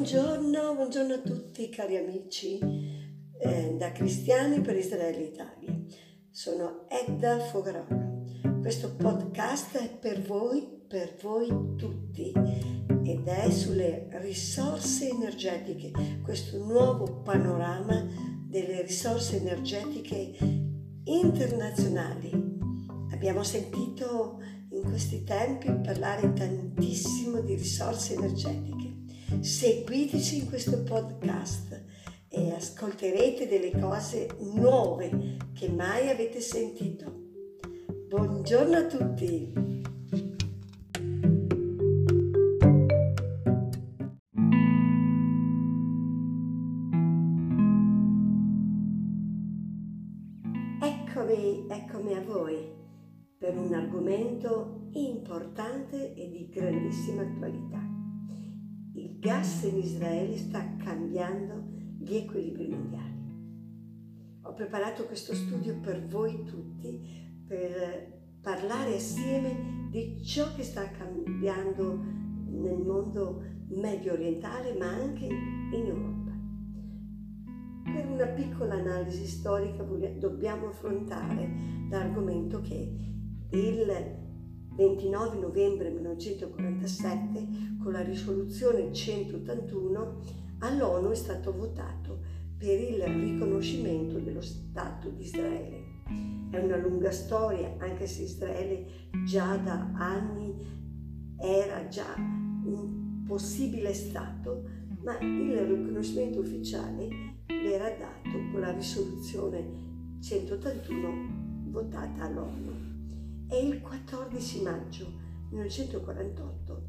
Buongiorno, buongiorno a tutti cari amici eh, da Cristiani per Israele Italia. Sono Edda Fogarola. Questo podcast è per voi, per voi tutti ed è sulle risorse energetiche, questo nuovo panorama delle risorse energetiche internazionali. Abbiamo sentito in questi tempi parlare tantissimo di risorse energetiche Seguiteci in questo podcast e ascolterete delle cose nuove che mai avete sentito. Buongiorno a tutti! Eccomi, eccomi a voi per un argomento importante e di grandissima attualità gas in Israele sta cambiando gli equilibri mondiali. Ho preparato questo studio per voi tutti per parlare assieme di ciò che sta cambiando nel mondo medio orientale ma anche in Europa. Per una piccola analisi storica dobbiamo affrontare l'argomento che il 29 novembre 1947, con la risoluzione 181, all'ONU è stato votato per il riconoscimento dello Stato di Israele. È una lunga storia, anche se Israele già da anni era già un possibile Stato, ma il riconoscimento ufficiale le era dato con la risoluzione 181 votata all'ONU. E il 14 maggio 1948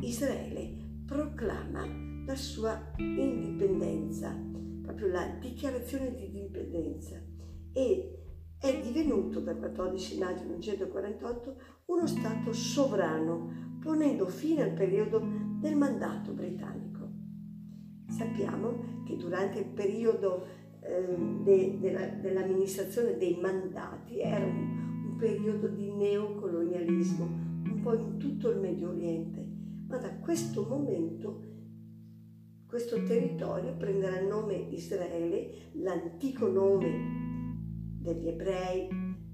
Israele proclama la sua indipendenza, proprio la dichiarazione di indipendenza e è divenuto dal 14 maggio 1948 uno Stato sovrano, ponendo fine al periodo del mandato britannico. Sappiamo che durante il periodo eh, de, de la, dell'amministrazione dei mandati era un periodo di neocolonialismo, un po' in tutto il Medio Oriente, ma da questo momento questo territorio prenderà il nome Israele, l'antico nome degli ebrei,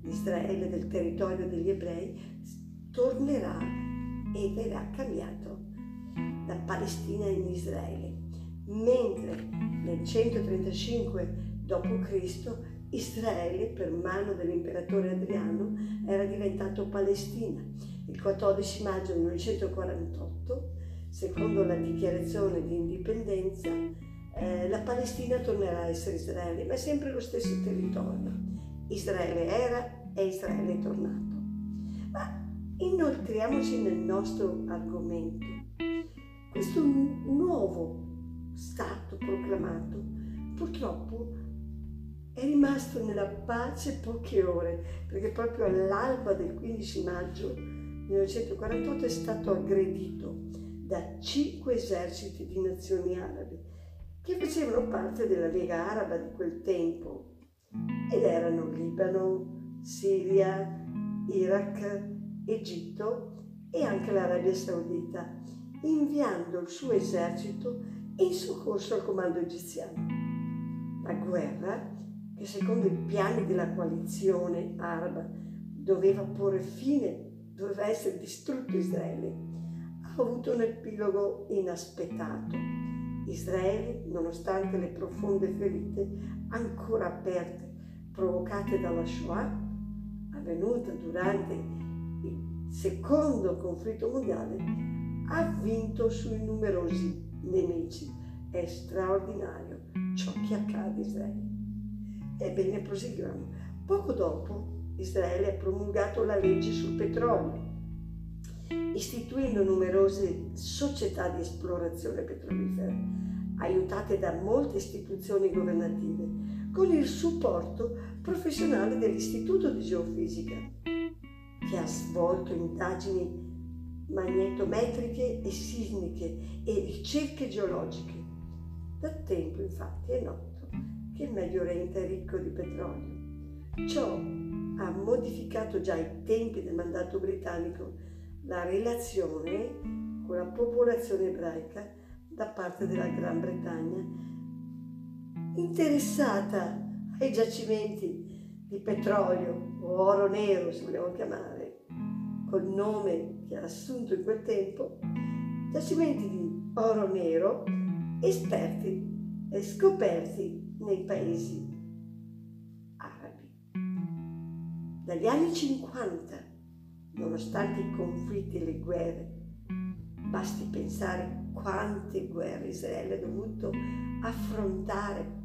Israele del territorio degli ebrei, tornerà e verrà cambiato da Palestina in Israele, mentre nel 135 d.C. Israele, per mano dell'imperatore Adriano, era diventato Palestina. Il 14 maggio 1948, secondo la dichiarazione di indipendenza, eh, la Palestina tornerà a essere Israele, ma è sempre lo stesso territorio. Israele era e Israele è tornato. Ma inoltriamoci nel nostro argomento. Questo nuovo Stato proclamato purtroppo è rimasto nella pace poche ore, perché proprio all'alba del 15 maggio 1948 è stato aggredito da cinque eserciti di nazioni arabe che facevano parte della Lega Araba di quel tempo ed erano Libano, Siria, Iraq, Egitto e anche l'Arabia Saudita, inviando il suo esercito in soccorso al comando egiziano. La guerra che secondo i piani della coalizione araba doveva porre fine, doveva essere distrutto Israele, ha avuto un epilogo inaspettato. Israele, nonostante le profonde ferite ancora aperte provocate dalla Shoah, avvenuta durante il secondo conflitto mondiale, ha vinto sui numerosi nemici. È straordinario ciò che accade a Israele. Ebbene, proseguiamo. Poco dopo Israele ha promulgato la legge sul petrolio, istituendo numerose società di esplorazione petrolifera, aiutate da molte istituzioni governative, con il supporto professionale dell'Istituto di Geofisica, che ha svolto indagini magnetometriche e sismiche e ricerche geologiche. Da tempo, infatti, è noto che il Medio Oriente è ricco di petrolio. Ciò ha modificato già ai tempi del mandato britannico la relazione con la popolazione ebraica, da parte della Gran Bretagna, interessata ai giacimenti di petrolio o oro nero, se vogliamo chiamare, col nome che ha assunto in quel tempo, giacimenti di oro nero esperti e scoperti nei paesi arabi. Dagli anni 50, nonostante i conflitti e le guerre, basti pensare quante guerre Israele ha dovuto affrontare,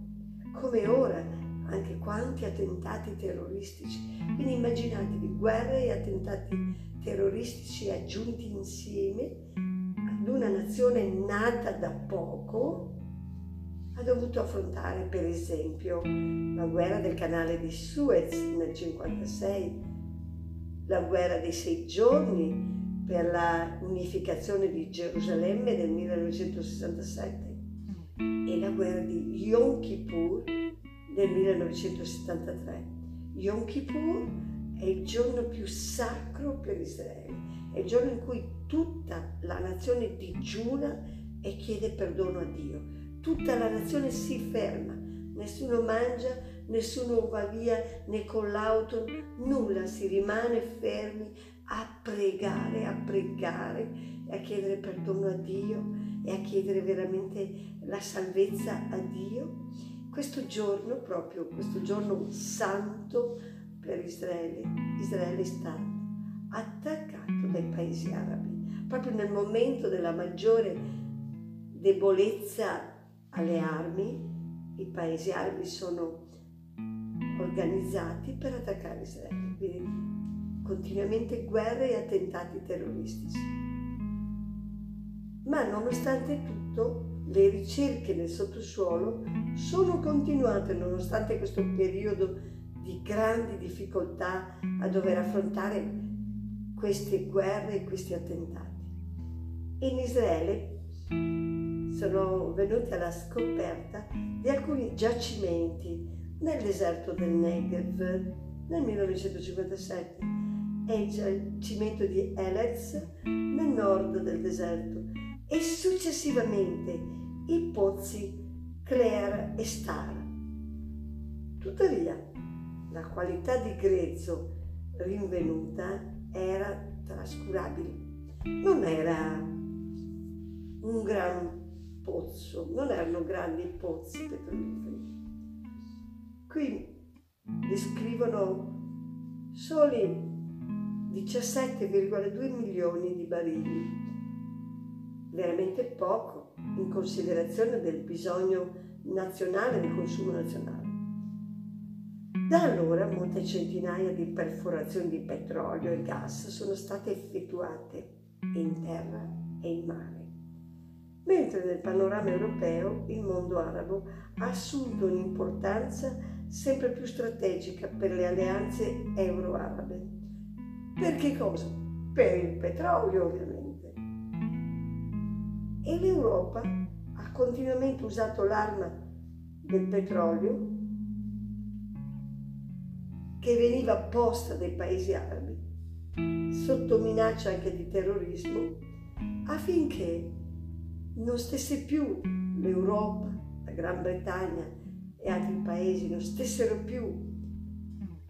come ora anche quanti attentati terroristici. Quindi immaginatevi guerre e attentati terroristici aggiunti insieme ad una nazione nata da poco ha dovuto affrontare per esempio la guerra del canale di Suez nel 1956, la guerra dei sei giorni per la unificazione di Gerusalemme nel 1967 e la guerra di Yom Kippur del 1973. Yom Kippur è il giorno più sacro per Israele, è il giorno in cui tutta la nazione digiuna e chiede perdono a Dio tutta la nazione si ferma, nessuno mangia, nessuno va via né con l'auto, nulla, si rimane fermi a pregare, a pregare e a chiedere perdono a Dio e a chiedere veramente la salvezza a Dio. Questo giorno, proprio questo giorno santo per Israele, Israele è stato attaccato dai paesi arabi, proprio nel momento della maggiore debolezza alle armi, i paesi arabi sono organizzati per attaccare Israele, quindi continuamente guerre e attentati terroristici. Ma nonostante tutto, le ricerche nel sottosuolo sono continuate nonostante questo periodo di grandi difficoltà a dover affrontare queste guerre e questi attentati. In Israele sono venuti alla scoperta di alcuni giacimenti nel deserto del Negev nel 1957 e il giacimento di Elez nel nord del deserto e successivamente i pozzi Claire e Star. Tuttavia, la qualità di grezzo rinvenuta era trascurabile. Non era un gran pozzo, non erano grandi pozzi petroliferi. Qui descrivono soli 17,2 milioni di barili, veramente poco in considerazione del bisogno nazionale, del consumo nazionale. Da allora molte centinaia di perforazioni di petrolio e gas sono state effettuate in terra e in mare mentre nel panorama europeo il mondo arabo ha assunto un'importanza sempre più strategica per le alleanze euro-arabe. Per che cosa? Per il petrolio ovviamente. E l'Europa ha continuamente usato l'arma del petrolio che veniva posta dai paesi arabi sotto minaccia anche di terrorismo affinché non stesse più l'Europa, la Gran Bretagna e altri paesi, non stessero più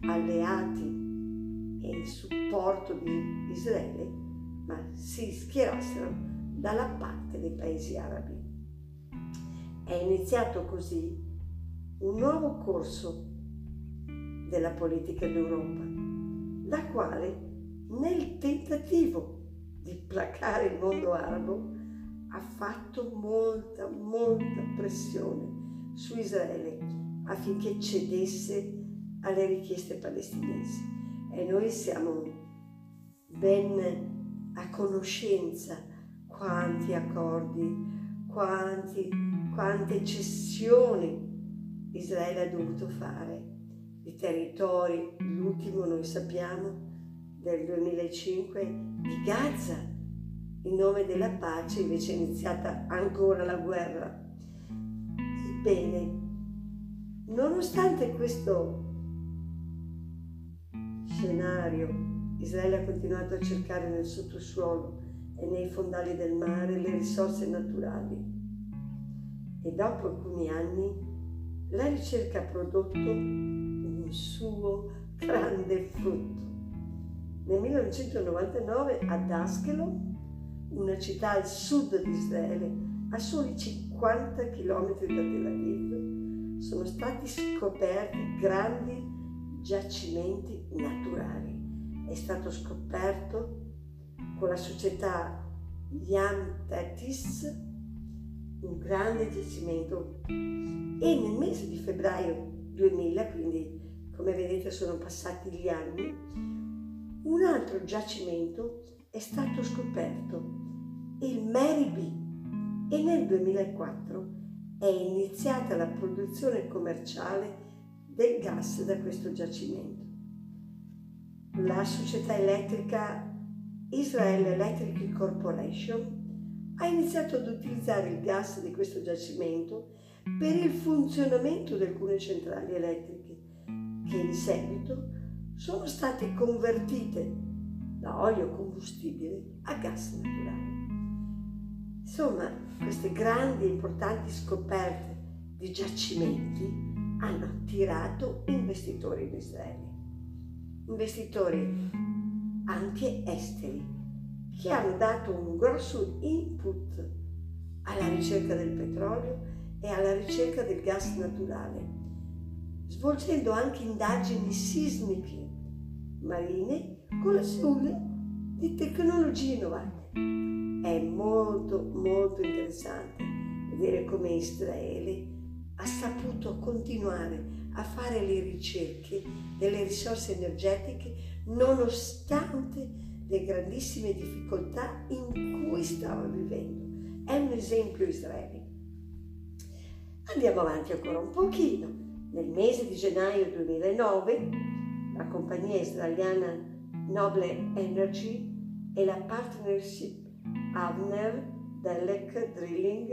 alleati e in supporto di Israele, ma si schierassero dalla parte dei paesi arabi. È iniziato così un nuovo corso della politica d'Europa, la quale nel tentativo di placare il mondo arabo ha fatto molta, molta pressione su Israele affinché cedesse alle richieste palestinesi. E noi siamo ben a conoscenza quanti accordi, quanti, quante cessioni Israele ha dovuto fare di territori, l'ultimo noi sappiamo del 2005 di Gaza, in nome della pace invece è iniziata ancora la guerra. Ebbene, nonostante questo scenario, Israele ha continuato a cercare nel sottosuolo e nei fondali del mare le risorse naturali e dopo alcuni anni la ricerca ha prodotto un suo grande frutto. Nel 1999 ad Askelon, una città al sud di Israele, a soli 50 km da Tel Aviv, sono stati scoperti grandi giacimenti naturali. È stato scoperto con la società Yam Tetis un grande giacimento e nel mese di febbraio 2000, quindi come vedete sono passati gli anni, un altro giacimento è stato scoperto, il Mary B, e nel 2004 è iniziata la produzione commerciale del gas da questo giacimento. La società elettrica Israel Electric Corporation ha iniziato ad utilizzare il gas di questo giacimento per il funzionamento di alcune centrali elettriche che in seguito sono state convertite da olio combustibile a gas naturale. Insomma, queste grandi e importanti scoperte di giacimenti hanno attirato investitori in Israele, investitori anche esteri che hanno dato un grosso input alla ricerca del petrolio e alla ricerca del gas naturale, svolgendo anche indagini sismiche marine con l'aiuto di tecnologie innovate. È molto molto interessante vedere come Israele ha saputo continuare a fare le ricerche delle risorse energetiche nonostante le grandissime difficoltà in cui stava vivendo. È un esempio Israele. Andiamo avanti ancora un pochino. Nel mese di gennaio 2009 la compagnia israeliana Noble Energy e la partnership Avner, Delek Drilling,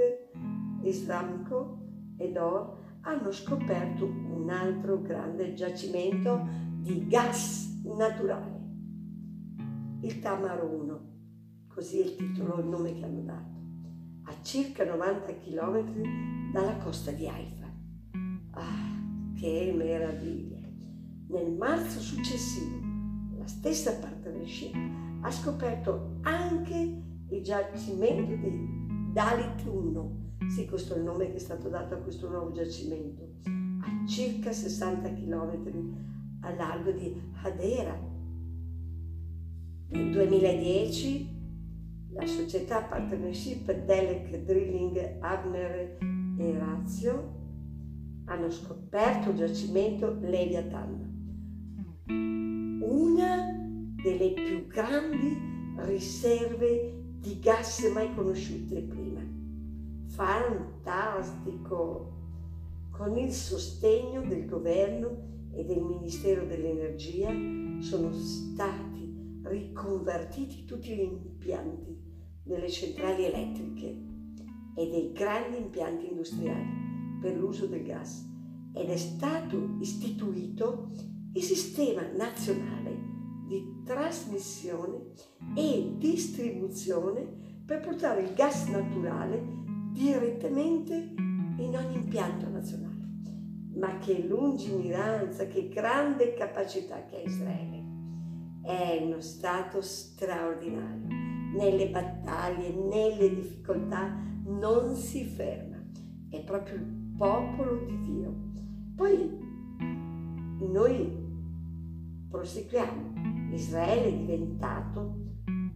Islamco ed Or hanno scoperto un altro grande giacimento di gas naturale il Tamar 1, così è il titolo, il nome che hanno dato, a circa 90 km dalla costa di Haifa. Ah, che meraviglia! Nel marzo successivo, la stessa partnership ha scoperto anche il giacimento di Dalit 1, sì, questo è il nome che è stato dato a questo nuovo giacimento, a circa 60 km a largo di Hadera, nel 2010 la società Partnership Delec Drilling Abner e Razio hanno scoperto il giacimento Leviathan, una delle più grandi riserve di gas mai conosciute prima. Fantastico! Con il sostegno del governo e del Ministero dell'Energia sono stati riconvertiti tutti gli impianti delle centrali elettriche e dei grandi impianti industriali per l'uso del gas ed è stato istituito il sistema nazionale di trasmissione e distribuzione per portare il gas naturale direttamente in ogni impianto nazionale. Ma che lungimiranza, che grande capacità che ha Israele è uno stato straordinario. Nelle battaglie, nelle difficoltà non si ferma. È proprio il popolo di Dio. Poi noi proseguiamo. Israele è diventato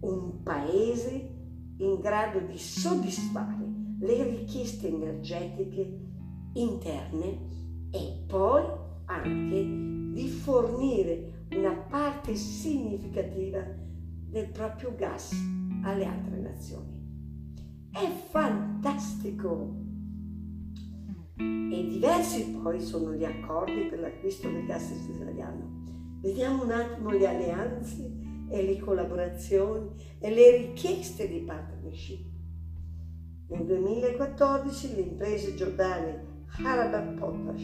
un paese in grado di soddisfare le richieste energetiche interne e poi anche di fornire una parte significativa del proprio gas alle altre nazioni. È fantastico! E diversi poi sono gli accordi per l'acquisto del gas israeliano. Vediamo un attimo le alleanze e le collaborazioni e le richieste di partnership. Nel 2014 le imprese giordane Harabat Potash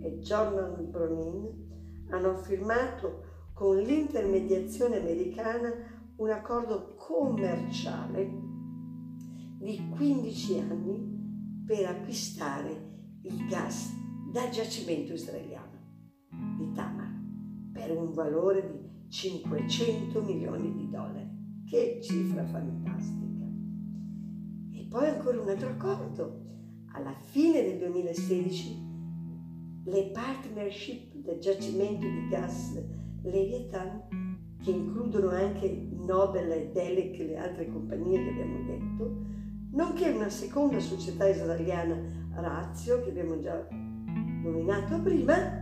e Jordan Bronin hanno firmato con l'intermediazione americana un accordo commerciale di 15 anni per acquistare il gas dal giacimento israeliano di Tamar per un valore di 500 milioni di dollari. Che cifra fantastica! E poi ancora un altro accordo. Alla fine del 2016 le partnership del giacimento di gas Leviathan, che includono anche Nobel, Delec e le altre compagnie che abbiamo detto, nonché una seconda società israeliana, Razio, che abbiamo già nominato prima,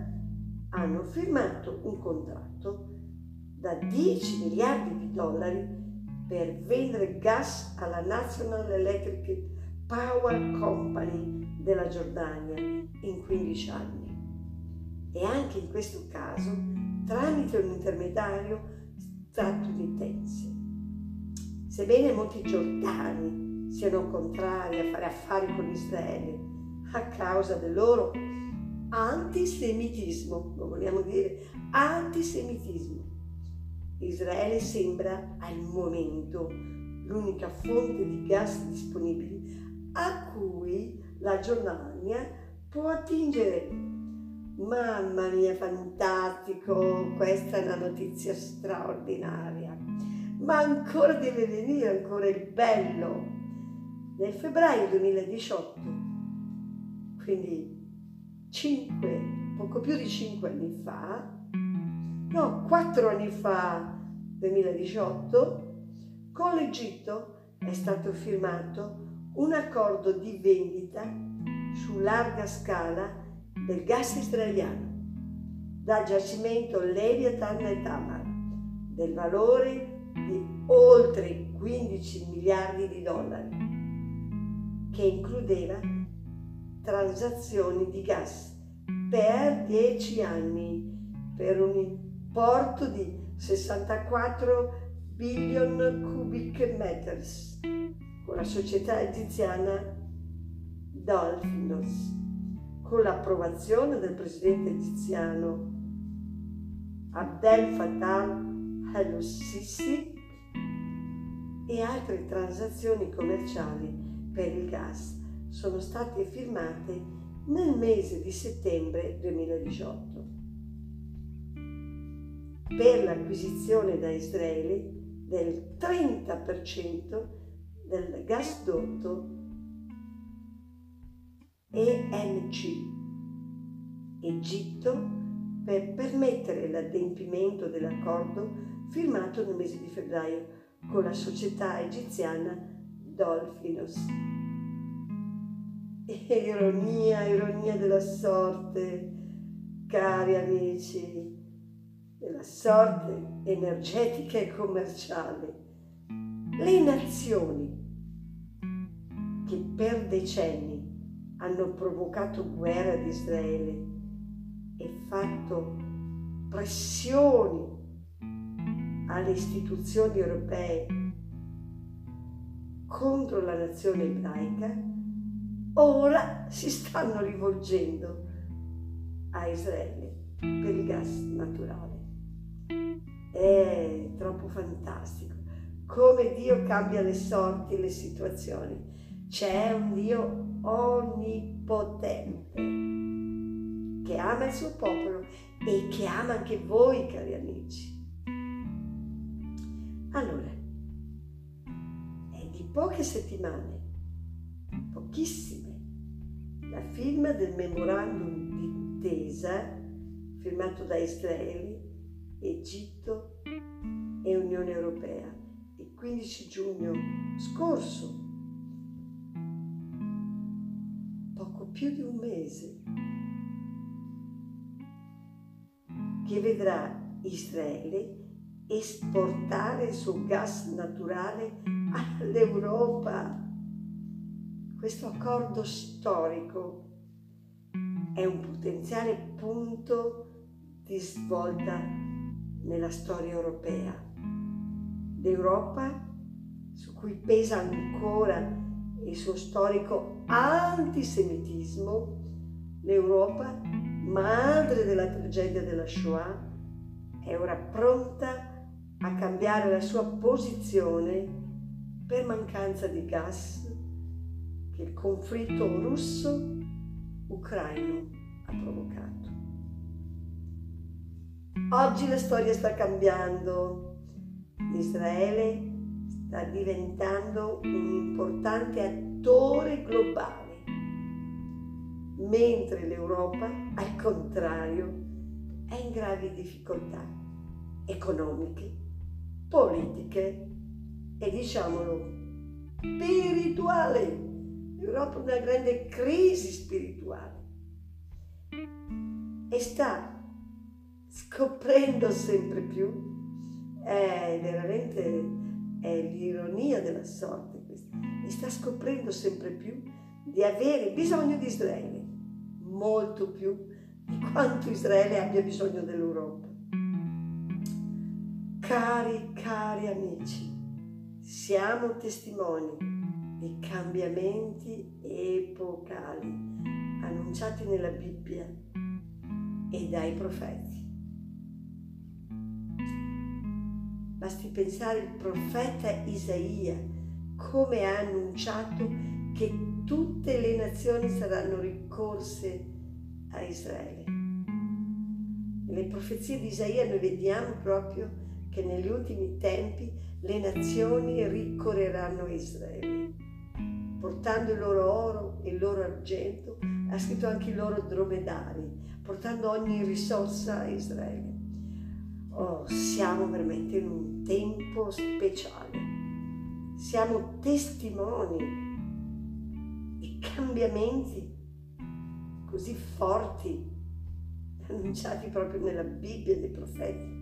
hanno firmato un contratto da 10 miliardi di dollari per vendere gas alla National Electric Power Company della Giordania in 15 anni e anche in questo caso tramite un intermediario statunitense. Sebbene molti giordani siano contrari a fare affari con Israele a causa del loro antisemitismo, lo vogliamo dire antisemitismo, Israele sembra al momento l'unica fonte di gas disponibile a cui la Giordania può attingere Mamma mia, fantastico, questa è una notizia straordinaria. Ma ancora deve venire ancora il bello. Nel febbraio 2018, quindi 5, poco più di 5 anni fa, no, 4 anni fa, 2018, con l'Egitto è stato firmato un accordo di vendita su larga scala del gas israeliano dal giacimento Leviathan e Tamar del valore di oltre 15 miliardi di dollari che includeva transazioni di gas per 10 anni per un importo di 64 billion cubic meters con la società egiziana Dolphinos con l'approvazione del presidente egiziano Abdel Fattah al-Sisi e altre transazioni commerciali per il gas sono state firmate nel mese di settembre 2018 per l'acquisizione da Israele del 30% del gasdotto ENC Egitto per permettere l'adempimento dell'accordo firmato nel mese di febbraio con la società egiziana Dolphinos. Ironia, ironia della sorte, cari amici, della sorte energetica e commerciale. Le nazioni che per decenni hanno provocato guerra ad Israele e fatto pressioni alle istituzioni europee contro la nazione ebraica, ora si stanno rivolgendo a Israele per il gas naturale. È troppo fantastico come Dio cambia le sorti le situazioni. C'è un Dio onnipotente che ama il suo popolo e che ama anche voi, cari amici. Allora, è di poche settimane, pochissime, la firma del memorandum d'intesa firmato da Israele, Egitto e Unione Europea il 15 giugno scorso più di un mese, che vedrà Israele esportare il suo gas naturale all'Europa. Questo accordo storico è un potenziale punto di svolta nella storia europea. L'Europa, su cui pesa ancora il suo storico antisemitismo, l'Europa, madre della tragedia della Shoah, è ora pronta a cambiare la sua posizione per mancanza di gas che il conflitto russo-ucraino ha provocato. Oggi la storia sta cambiando. Israele sta diventando un importante attore globale, mentre l'Europa, al contrario, è in gravi difficoltà economiche, politiche e diciamolo spirituale. L'Europa è una grande crisi spirituale. E sta scoprendo sempre più, è veramente è l'ironia della sorte questa, e sta scoprendo sempre più di avere bisogno di Israele, molto più di quanto Israele abbia bisogno dell'Europa. Cari, cari amici, siamo testimoni di cambiamenti epocali annunciati nella Bibbia e dai profeti. Basti pensare al profeta Isaia come ha annunciato che tutte le nazioni saranno ricorse a Israele. Nelle profezie di Isaia noi vediamo proprio che negli ultimi tempi le nazioni ricorreranno a Israele, portando il loro oro e il loro argento, ha scritto anche i loro dromedari, portando ogni risorsa a Israele. Oh, siamo veramente in un tempo speciale, siamo testimoni di cambiamenti così forti annunciati proprio nella Bibbia dei profeti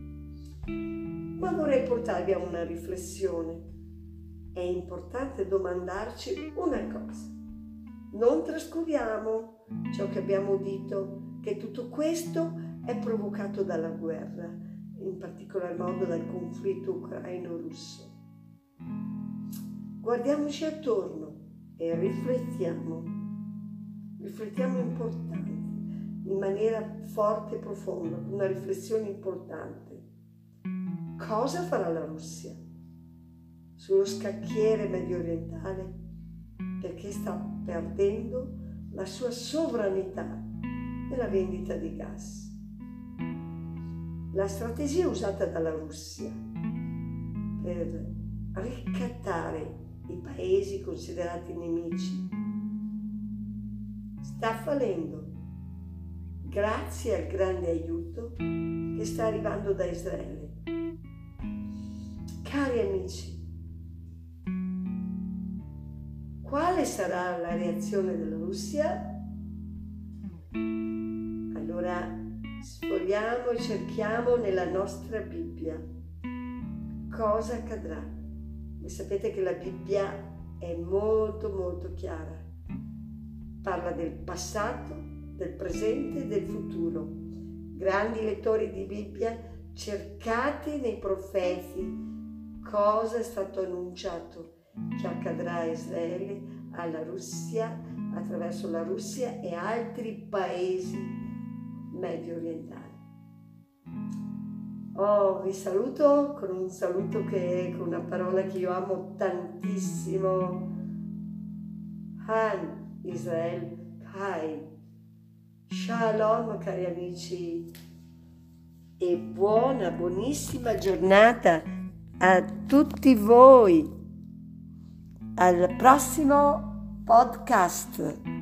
ma vorrei portarvi a una riflessione. È importante domandarci una cosa. Non trascuriamo ciò che abbiamo udito, che tutto questo è provocato dalla guerra, in particolar modo dal conflitto ucraino-russo. Guardiamoci attorno e riflettiamo. Riflettiamo importante, in maniera forte e profonda, una riflessione importante cosa farà la Russia sullo scacchiere medio orientale perché sta perdendo la sua sovranità nella vendita di gas. La strategia usata dalla Russia per ricattare i paesi considerati nemici sta fallendo grazie al grande aiuto che sta arrivando da Israele Cari amici, quale sarà la reazione della Russia? Allora sfogliamo e cerchiamo nella nostra Bibbia cosa accadrà. Voi sapete che la Bibbia è molto molto chiara. Parla del passato, del presente e del futuro. Grandi lettori di Bibbia cercati nei profeti cosa è stato annunciato che accadrà a Israele, alla Russia, attraverso la Russia e altri paesi medio orientali. Oh, vi saluto con un saluto che con una parola che io amo tantissimo. Han Israel Kai. Shalom cari amici e buona, buonissima giornata a tutti voi al prossimo podcast.